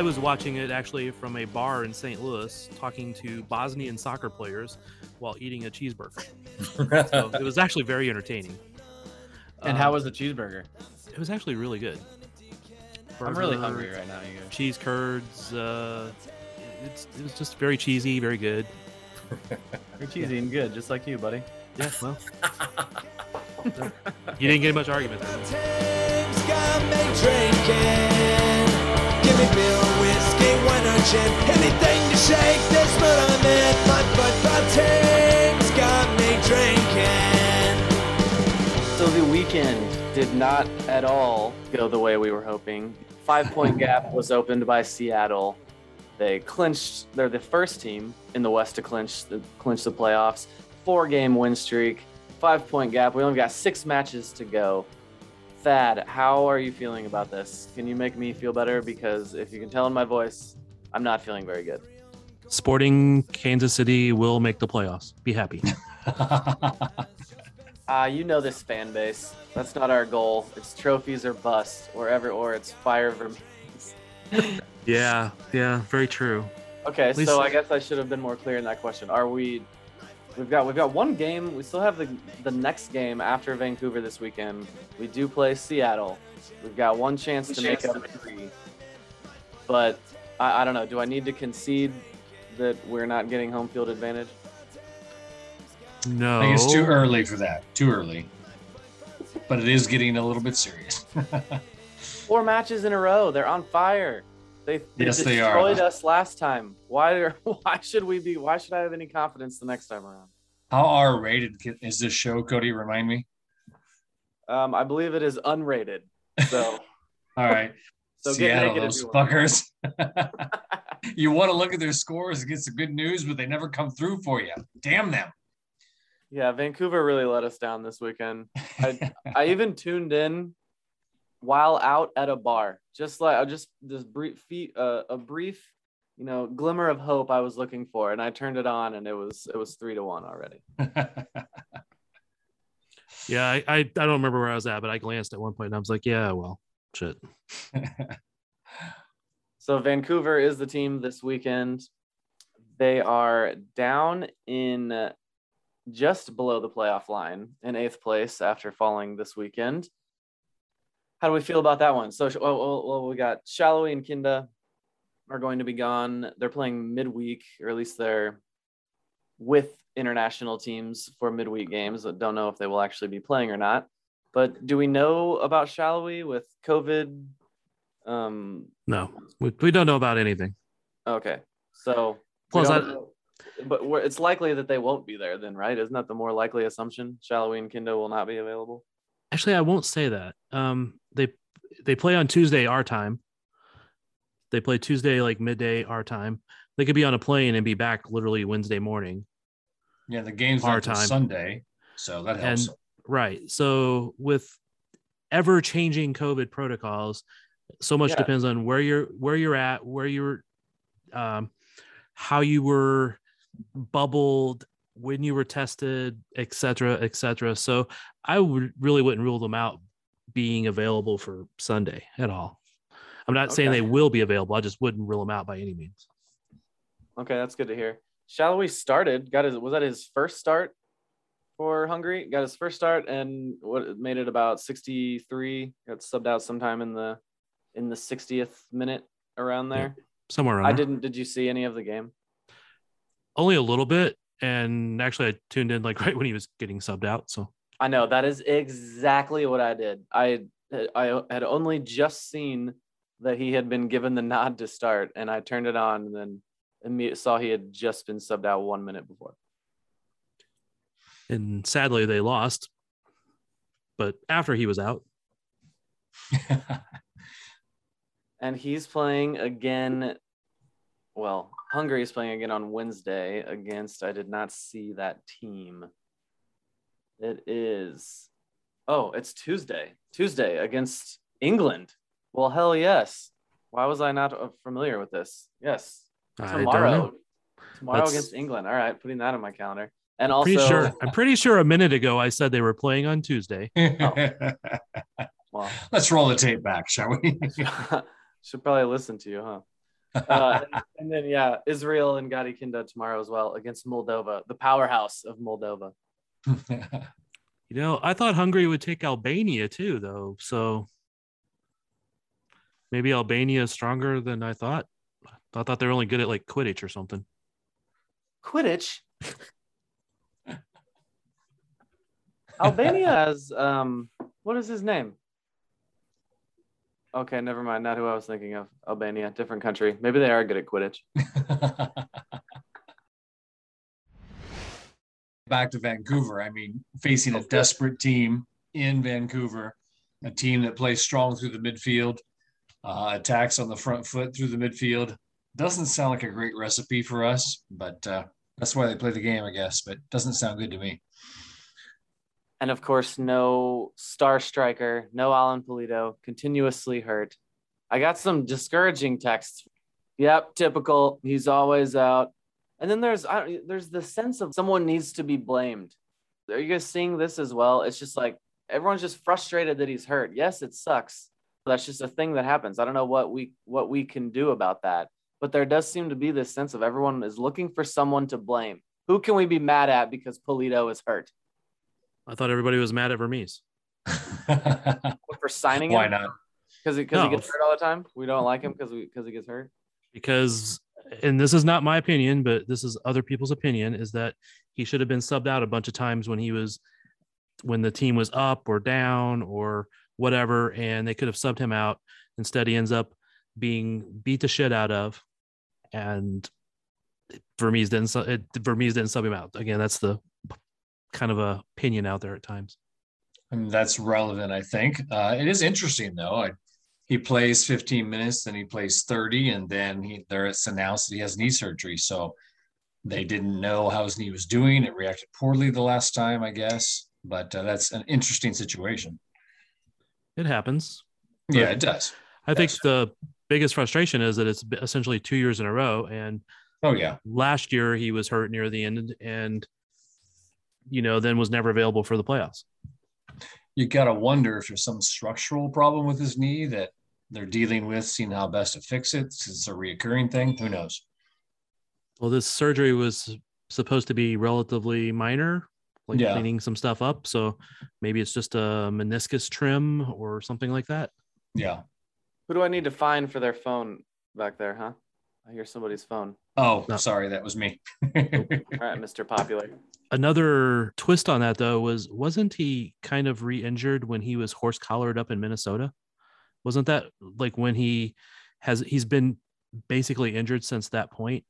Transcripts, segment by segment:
I was watching it actually from a bar in St. Louis, talking to Bosnian soccer players while eating a cheeseburger. so it was actually very entertaining. And Uh, how was the cheeseburger? it was actually really good. I'm really hungry right now. You guys. Cheese curds. Uh, it's, it was just very cheesy, very good. You're cheesy and good, just like you, buddy. Yeah, well, you didn't get much argument. There. Things me drinking. Give beer, whiskey, wine or gin. Anything to shake this mood I'm in. My football team's got me drinking. So the weekend did not at all go the way we were hoping. Five point gap was opened by Seattle. They clinched. They're the first team in the West to clinch the clinch the playoffs. Four game win streak. Five point gap. We only got six matches to go. Thad, how are you feeling about this? Can you make me feel better? Because if you can tell in my voice, I'm not feeling very good. Sporting Kansas City will make the playoffs. Be happy. Ah, you know this fan base. That's not our goal. It's trophies or bust, or ever, or it's fire remains. yeah, yeah, very true. Okay, least- so I guess I should have been more clear in that question. Are we? We've got we've got one game. We still have the the next game after Vancouver this weekend. We do play Seattle. We've got one chance to make up three. But I, I don't know. Do I need to concede that we're not getting home field advantage? No, I think it's too early for that. Too early. But it is getting a little bit serious. Four matches in a row. They're on fire. They, they Yes, they are. destroyed us last time. Why are, why should we be? Why should I have any confidence the next time around? How R rated is this show, Cody? Remind me. Um, I believe it is unrated. So All right. So get Seattle, negative those you want. fuckers. you want to look at their scores and get some good news, but they never come through for you. Damn them. yeah, Vancouver really let us down this weekend. I, I even tuned in while out at a bar, just like I just this brief uh, a brief, you know, glimmer of hope I was looking for, and I turned it on, and it was it was three to one already. Yeah, I, I I don't remember where I was at, but I glanced at one point and I was like, yeah, well, shit. So Vancouver is the team this weekend. They are down in uh, just below the playoff line in eighth place after falling this weekend. How do we feel about that one? So, well, well, well, we got Sallói and Kinda are going to be gone. They're playing midweek, or at least they're with international teams for midweek games. I don't know if they will actually be playing or not. But do we know about Sallói with COVID? Um, No, we, we don't know about anything. Okay, so Plus, I- know- but it's likely that they won't be there then, right? Isn't that the more likely assumption? Sallói and Kinda will not be available. Actually, I won't say that. Um, they they play on Tuesday our time. They play Tuesday like midday our time. They could be on a plane and be back literally Wednesday morning. yeah, the game's Our time. Sunday, so that helps. And right. So with ever changing COVID protocols, so much Yeah. depends on where you're where you're at, where you're um how you were bubbled, when you were tested, et cetera, et cetera. So I would really wouldn't rule them out being available for Sunday at all. I'm not saying they will be available. I just wouldn't rule them out by any means. Okay, that's good to hear. Sallói started, got his was that his first start for Hungary? Got his first start and what made it about 63. Got subbed out sometime in the in the 60th minute around there. Somewhere around I there. didn't. Did you see any of the game? only a little bit. And actually I tuned in like right when he was getting subbed out. So I know that is exactly what I did. I I had only just seen that he had been given the nod to start, and I turned it on, and then immediately saw he had just been subbed out one minute before. and sadly they lost. But after he was out, And he's playing again. Well, Hungary is playing again on Wednesday against. I did not see that team. It is. Oh, it's Tuesday. Tuesday against England. Well, hell yes. Why was I not uh, familiar with this? Yes, tomorrow. Tomorrow That's- against England. All right, putting that on my calendar. And also, Pretty sure. I'm pretty sure a minute ago I said they were playing on Tuesday. well, Let's roll the tape back, shall we? should probably listen to you, huh? Uh, and, and then yeah, Israel and Gadi Kinda tomorrow as well against Moldova, the powerhouse of Moldova. You know, I thought Hungary would take Albania too, though. So maybe Albania is stronger than I thought. I thought they were only good at like Quidditch or something. Quidditch. Albania has um, what is his name? Okay, never mind. Not who I was thinking of. Albania, different country. Maybe they are good at Quidditch. Back to Vancouver. I mean, facing a desperate team in Vancouver, a team that plays strong through the midfield, uh, attacks on the front foot through the midfield. Doesn't sound like a great recipe for us, but uh, that's why they play the game, I guess. But doesn't sound good to me. And of course, no star striker, no Alan Pulido, continuously hurt. I got some discouraging texts. Yep, typical. He's always out. And then there's I there's the sense of someone needs to be blamed. Are you guys seeing this as well? It's just like everyone's just frustrated that he's hurt. Yes, it sucks. That's just a thing that happens. I don't know what we what we can do about that. But there does seem to be this sense of everyone is looking for someone to blame. Who can we be mad at because Pulido is hurt? I thought everybody was mad at Vermes. For signing Why him? not? Because he, 'cause No. he gets hurt all the time. We don't like him because because he gets hurt. because and this is not my opinion but this is other people's opinion is that he should have been subbed out a bunch of times when he was when the team was up or down or whatever and they could have subbed him out instead he ends up being beat the shit out of and Vermes didn't it, Vermes didn't sub him out again that's the kind of a opinion out there at times And that's relevant, I think. Uh, it is interesting though. I, he plays 15 minutes, then he plays 30, and then he there it's announced that he has knee surgery. So they didn't know how his knee was doing. It reacted poorly the last time, I guess. But uh, that's an interesting situation. it happens Yeah, it does. I think the biggest frustration is that it's essentially two years in a row and Oh yeah, last year he was hurt near the end and you know then was never available for the playoffs you gotta wonder if there's some structural problem with his knee that they're dealing with, seeing how best to fix it. Since it's a reoccurring thing. Who knows? well this surgery was supposed to be relatively minor like Yeah. cleaning some stuff up so maybe it's just a meniscus trim or something like that Yeah. Who do I need to find for their phone back there, huh? I hear somebody's phone. Oh, No. sorry, that was me. All right, Mr. Popular. another twist on that though was wasn't he kind of re-injured when he was horse collared up in minnesota wasn't that like when he has he's been basically injured since that point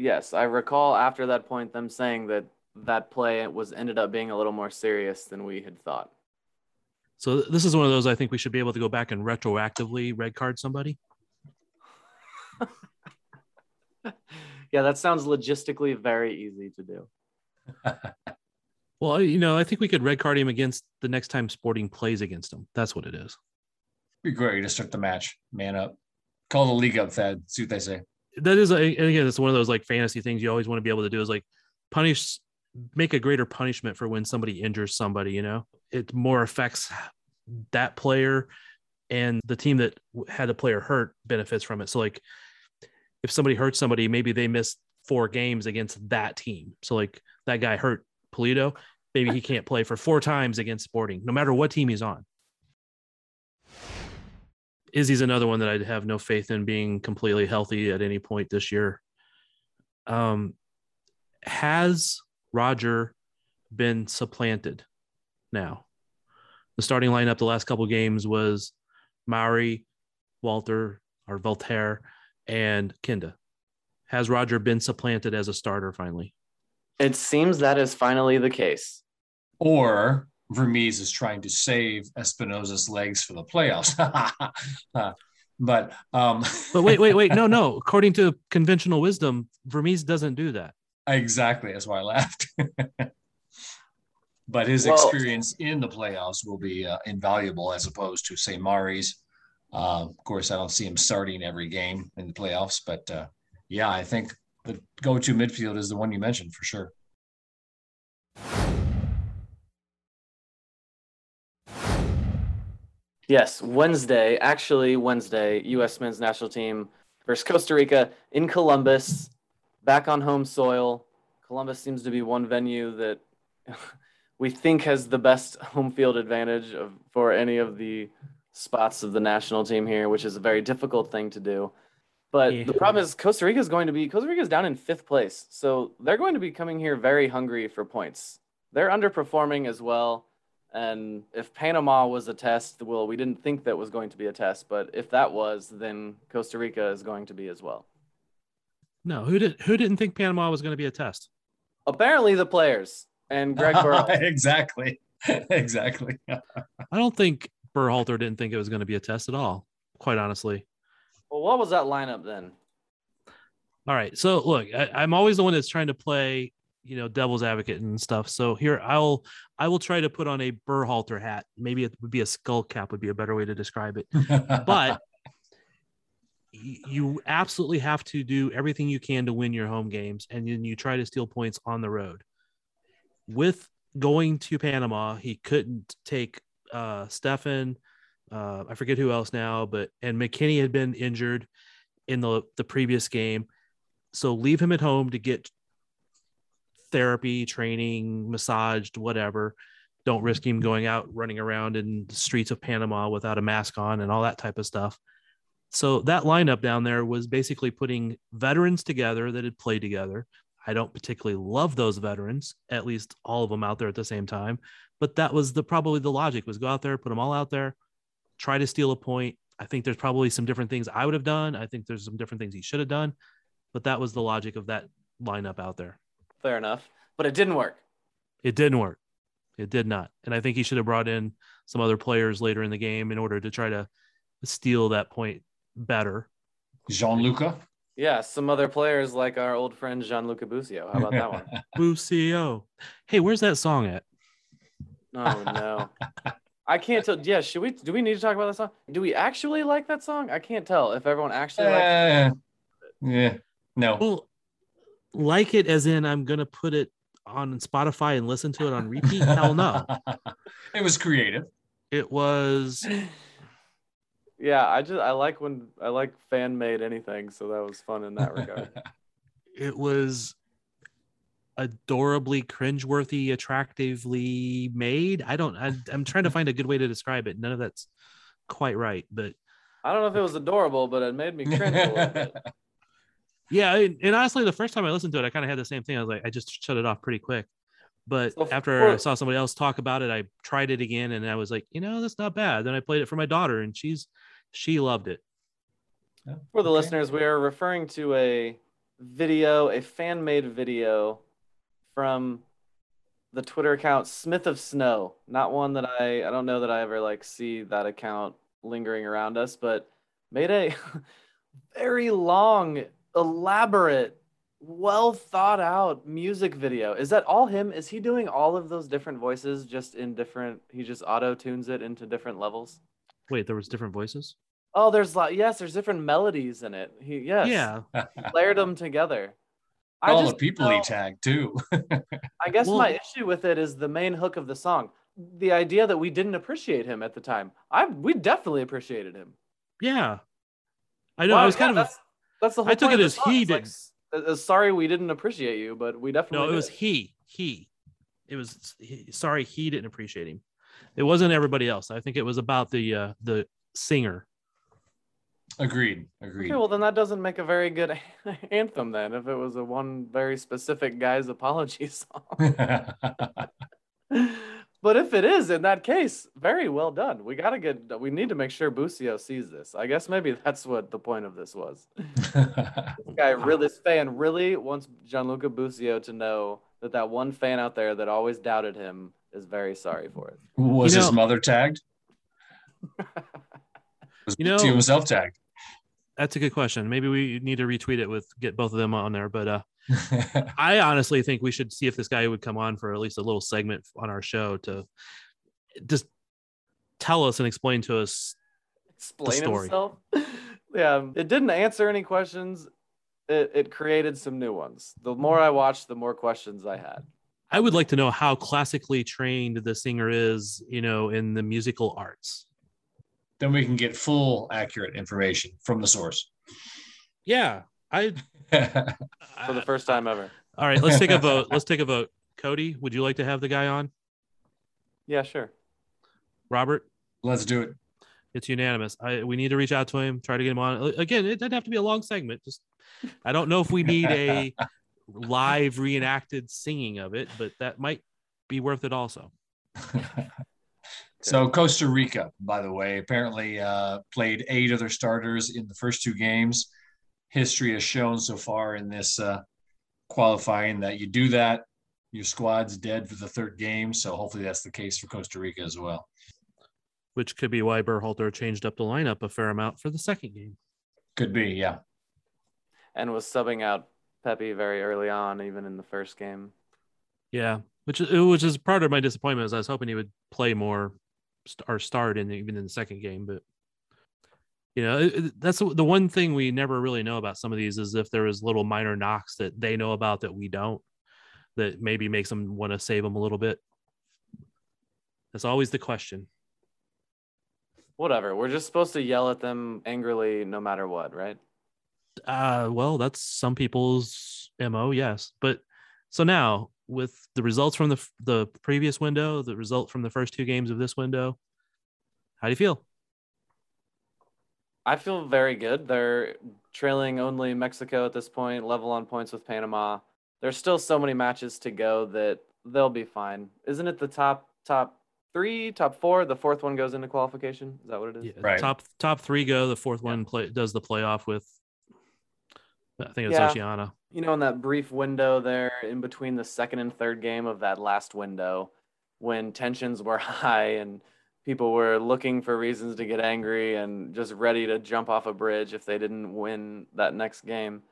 Yes, I recall after that point them saying that that play was ended up being a little more serious than we had thought. So this is one of those I think we should be able to go back and retroactively red card somebody. Yeah, that sounds logistically very easy to do. Well, you know, I think we could red card him against the next time Sporting plays against him. That's what it is. Be great to start the match. Man up. Call the league up, Thad. See what they say. That is, and again, it's one of those like fantasy things you always want to be able to do is like punish, make a greater punishment for when somebody injures somebody. You know, it more affects that player, and the team that had the player hurt benefits from it. So like, if somebody hurts somebody, maybe they miss four games against that team. So like that guy hurt Pulido, maybe he can't play for four times against Sporting, no matter what team he's on. Izzy's another one that I'd have no faith in being completely healthy at any point this year. Um, has Roger been supplanted now? The starting lineup the last couple games was Maori, Walter, or Voltaire, and Kinda. Has Roger been supplanted as a starter finally? It seems that is finally the case. Or Vermes is trying to save Espinoza's legs for the playoffs. but um But wait, wait, wait. No, no. According to conventional wisdom, Vermes doesn't do that. exactly that's why I laughed. but his Well- experience in the playoffs will be uh, invaluable as opposed to say Mari's. Uh, of course, I don't see him starting every game in the playoffs, but uh, yeah, I think the go-to midfield is the one you mentioned for sure. Yes, Wednesday, actually Wednesday, U.S. men's national team versus Costa Rica in Columbus, back on home soil. Columbus seems to be one venue that we think has the best home field advantage of, for any of the spots of the national team here, which is a very difficult thing to do. But Yeah. the problem is Costa Rica is going to be Costa Rica is down in fifth place, so they're going to be coming here very hungry for points. They're underperforming as well. And if Panama was a test, well, we didn't think that was going to be a test, but if that was, then Costa Rica is going to be as well. No, who did who didn't think Panama was going to be a test? Apparently, the players and Greg Burrow. exactly. exactly. I don't think Berhalter didn't think it was going to be a test at all. Quite honestly. well, what was that lineup then? All right. So look, I, I'm always the one that's trying to play, you know, devil's advocate and stuff. So here I'll I will try to put on a Berhalter hat. Maybe it would be a skull cap would be a better way to describe it. But you absolutely have to do everything you can to win your home games, and then you try to steal points on the road. With going to Panama, he couldn't take uh Steffen, uh, I forget who else now, but and McKennie had been injured in the the previous game, so leave him at home to get therapy, training, massaged, whatever. Don't risk him going out running around in the streets of Panama without a mask on and all that type of stuff. So that lineup down there was basically putting veterans together that had played together. I don't particularly love those veterans, at least all of them out there at the same time, but that was the probably the logic was go out there, put them all out there, try to steal a point. I think there's probably some different things I would have done. I think there's some different things he should have done, but that was the logic of that lineup out there. Fair enough, but it didn't work. It didn't work. It did not. And I think he should have brought in some other players later in the game in order to try to steal that point better. Gianluca. Yeah, some other players like our old friend Gianluca Busio. How about that one? Boo CEO. Hey, where's that song at? Oh no. I can't tell. Yeah, should we? Do we need to talk about that song? Do we actually like that song? I can't tell if everyone actually likes. Uh, yeah. No. Well, like it as in I'm gonna put it on Spotify and listen to it on repeat. Hell no. it was creative. It was Yeah, I just I like when I like fan made anything, so that was fun in that regard. it was adorably cringeworthy, attractively made. I don't I, I'm trying to find a good way to describe it. None of that's quite right, but I don't know if it was adorable, but it made me cringe a little bit. yeah and, and honestly the first time i listened to it i kind of had the same thing. I was like i just shut it off pretty quick. But So after i saw somebody else talk about it i tried it again and i was like you know that's not bad. Then i played it for my daughter and she's she loved it. For the Okay. listeners, we are referring to a video, a fan made video from the Twitter account Smith of Snow. Not one that I I don't know that I ever like see that account lingering around us, but made a very long, elaborate, well thought out music video. Is that all him? Is he doing all of those different voices just in different he just auto tunes it into different levels? wait there was different voices Oh, there's like yes, there's different melodies in it. He yes, yeah layered them together. I All the just people know- he tagged too. I guess Well- my issue with it is the main hook of the song. The idea that we didn't appreciate him at the time. I we definitely appreciated him. yeah i know Well, i was yeah, kind of that's, that's the whole I took point it as song. he It's like, did. s- uh, sorry we didn't appreciate you, but we definitely no it was he he it was he, sorry he didn't appreciate him it wasn't everybody else i think it was about the uh the singer agreed. Agreed. Okay, well then that doesn't make a very good anthem then if it was a one very specific guy's apology song. but if it is, in that case, very well done. We gotta get. We need to make sure Busio sees this. I guess maybe that's what the point of this was. This guy really, this fan really wants Gianluca Busio to know that that one fan out there that always doubted him is very sorry for it. Was You his know- mother tagged? Was You know- he himself tagged? that's a good question maybe we need to retweet it with get both of them on there but uh I honestly think we should see if this guy would come on for at least a little segment on our show to just tell us and explain to us. Explain story. himself. yeah, it didn't answer any questions. It it created some new ones. The more I watched, the more questions I had. I would like to know how classically trained the singer is, you know, in the musical arts. then we can get full accurate information from the source. Yeah, I for the first time ever. All right, let's take a vote. Let's take a vote. Cody, would you like to have the guy on? Yeah, sure. Robert, Let's do it. it's unanimous. I we need to reach out to him, try to get him on. Again, it doesn't have to be a long segment. Just I don't know if we need a live reenacted singing of it, but that might be worth it also. so Costa Rica, by the way, apparently uh, played eight of their starters in the first two games. History has shown so far in this uh, qualifying that you do that, your squad's dead for the third game. So hopefully that's the case for Costa Rica as well. Which could be why Berhalter changed up the lineup a fair amount for the second game. Could be, yeah. And was subbing out Pepi very early on, even in the first game. Yeah, which is which is part of my disappointment. Is I was hoping he would play more or start in even in the second game, but you know that's the one thing we never really know about some of these is if there is little minor knocks that they know about that we don't, that maybe makes them want to save them a little bit. That's always the question. Whatever. We're just supposed to yell at them angrily no matter what, right? Uh, well, that's some people's mo, yes. But so now with the results from the the previous window, the result from the first two games of this window, how do you feel? I feel very good. They're trailing only Mexico at this point, level on points with Panama. There's still so many matches to go that they'll be fine. Isn't it the top top three, top four? The fourth one goes into qualification. Is that what it is? Yeah, Right. Top top three go. The fourth one play does the playoff with. I think it's Yeah. Oceania. you know, in that brief window there in between the second and third game of that last window, when tensions were high and people were looking for reasons to get angry and just ready to jump off a bridge if they didn't win that next game.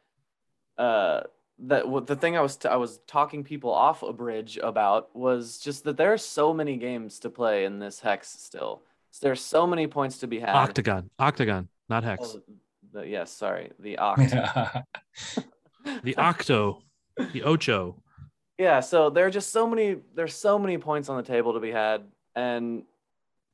Uh, that what the thing I was t- I was talking people off a bridge about was just that there are so many games to play in this hex still. There's so many points to be had. Octagon, octagon, not hex. Oh, the, yes, sorry, the oct. Yeah. The octo, the ocho. Yeah, so there are just so many there's so many points on the table to be had and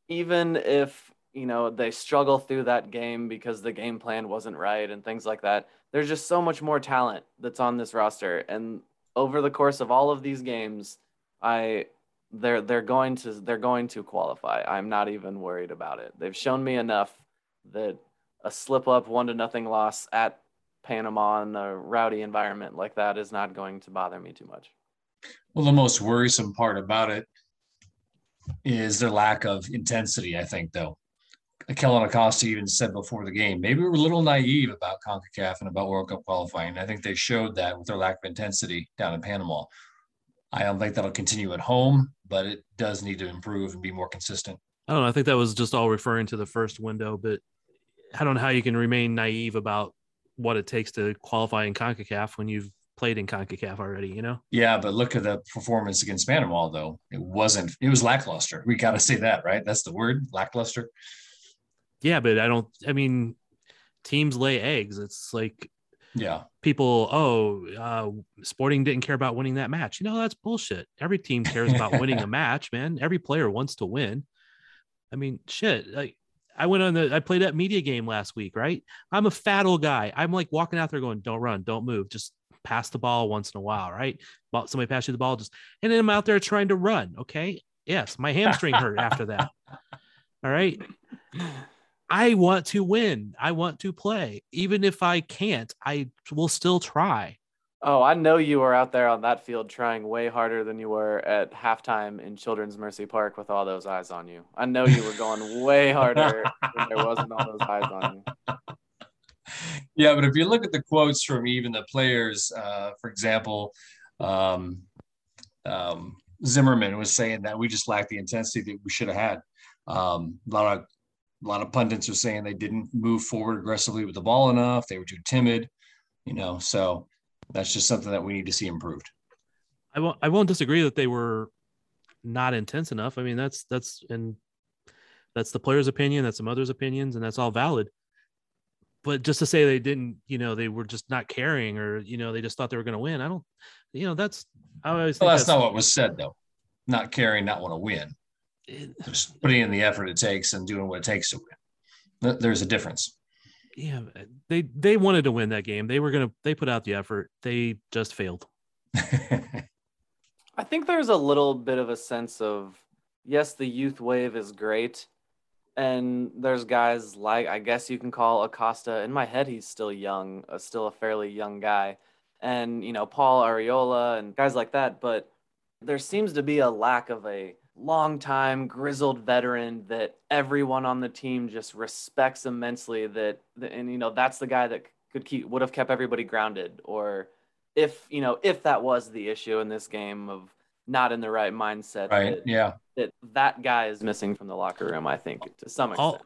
even if, you know, they struggle through that game because the game plan wasn't right and things like that, there's just so much more talent that's on this roster and over the course of all of these games, I they're they're going to they're going to qualify. I'm not even worried about it. They've shown me enough that a slip up one to nothing loss at Panama in a rowdy environment like that is not going to bother me too much. Well, the most worrisome part about it is their lack of intensity, I think, though. Kellen Acosta even said before the game, maybe we're a little naive about CONCACAF and about World Cup qualifying. I think they showed that with their lack of intensity down in Panama. I don't think that'll continue at home, but it does need to improve and be more consistent. I don't know. I think that was just all referring to the first window, but I don't know how you can remain naive about what it takes to qualify in CONCACAF when you've played in CONCACAF already, you know? Yeah, but look at the performance against Panama, though. It wasn't, it was lackluster. We got to say that, right? That's the word, lackluster. Yeah, but I don't, I mean, teams lay eggs. It's like Yeah. people, oh, uh, Sporting didn't care about winning that match. You know, that's bullshit. Every team cares about winning a match, man. Every player wants to win. I mean, shit. Like, I went on the, I played that media game last week, right? I'm a fat old guy. I'm like walking out there going, don't run, don't move, just pass the ball once in a while, right? Well, somebody pass you the ball, just, and then I'm out there trying to run. Okay. Yes. My hamstring hurt after that. All right. I want to win. I want to play. Even if I can't, I will still try. Oh, I know you were out there on that field trying way harder than you were at halftime in Children's Mercy Park with all those eyes on you. I know you were going way harder when there wasn't all those eyes on you. Yeah, but if you look at the quotes from even the players, uh, for example, um, um, Zimmerman was saying that we just lacked the intensity that we should have had. Um, a lot of a lot of pundits are saying they didn't move forward aggressively with the ball enough. They were too timid, you know. So that's just something that we need to see improved. I won't I won't disagree that they were not intense enough. I mean, that's that's and that's the player's opinion, that's some others' opinions, and that's all valid. But just to say they didn't, you know, they were just not caring or, you know, they just thought they were going to win. I don't, you know, that's, I always think Well, that's not what was said though. Not caring, not want to win. it- Just putting in the effort it takes and doing what it takes to win. There's a difference. yeah, uh, they they wanted to win that game. They were gonna they put out the effort. They just failed. I think there's a little bit of a sense of yes, the youth wave is great. And there's guys like I guess you can call Acosta. In my head, he's still young, uh, still a fairly young guy, and you know Paul Arriola and guys like that. But there seems to be a lack of a long-time grizzled veteran that everyone on the team just respects immensely. That and you know that's the guy that could keep would have kept everybody grounded. Or if you know if that was the issue in this game of not in the right mindset, right. that, Yeah. That that guy is missing from the locker room. I think to some extent. All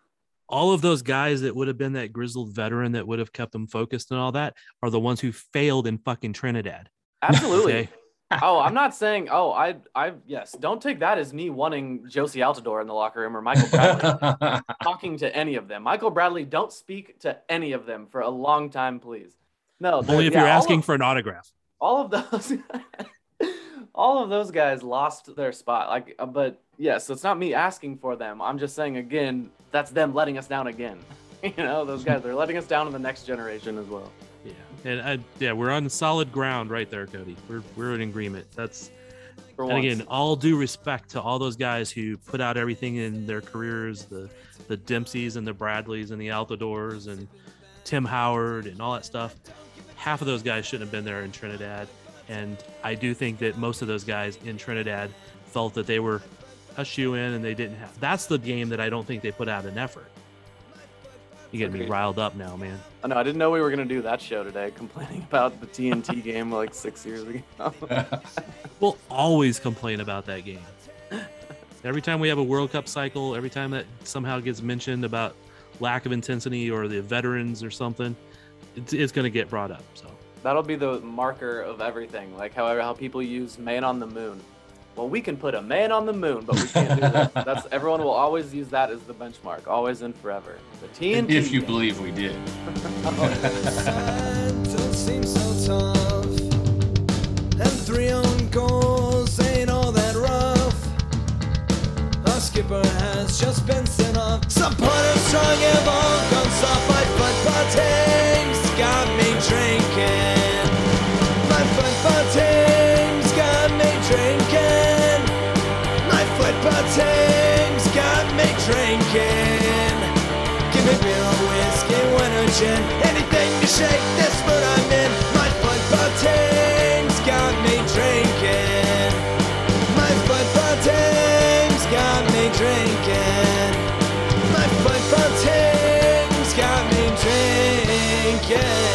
all of those guys that would have been that grizzled veteran that would have kept them focused and all that are the ones who failed in fucking Trinidad. Absolutely. Okay. oh, I'm not saying. Oh, I, I, yes. Don't take that as me wanting Jozy Altidore in the locker room or Michael Bradley talking to any of them. Michael Bradley, don't speak to any of them for a long time, please. No, Only if yeah, you're asking of- for an autograph. all of those all of those guys lost their spot like uh, but yes so it's not me asking for them i'm just saying again that's them letting us down again you know those guys they're letting us down in the next generation as well Yeah, and I, yeah, we're on solid ground right there, Cody. We're we're in agreement. That's and again, all due respect to all those guys who put out everything in their careers, the the Dempseys and the Bradleys and the Altidores and Tim Howard and all that stuff. Half of those guys shouldn't have been there in Trinidad, and I do think that most of those guys in Trinidad felt that they were a shoe in and they didn't have. That's the game that I don't think they put out an effort. You get me riled up now, man. I know. i didn't know we were going to do that show today complaining about the tnt game like six years ago We'll always complain about that game. Every time we have a World Cup cycle, every time that somehow gets mentioned about lack of intensity or the veterans or something, it's, it's going to get brought up. So that'll be the marker of everything like however how people use man on the moon well we can put a man on the moon but we can't do that that's everyone will always use that as the benchmark always and forever the tnt if you game. believe we did. Side wine Anything to shake this mood I'm in. My football team's got me drinking. My football team's got me drinking. My football team's got me drinking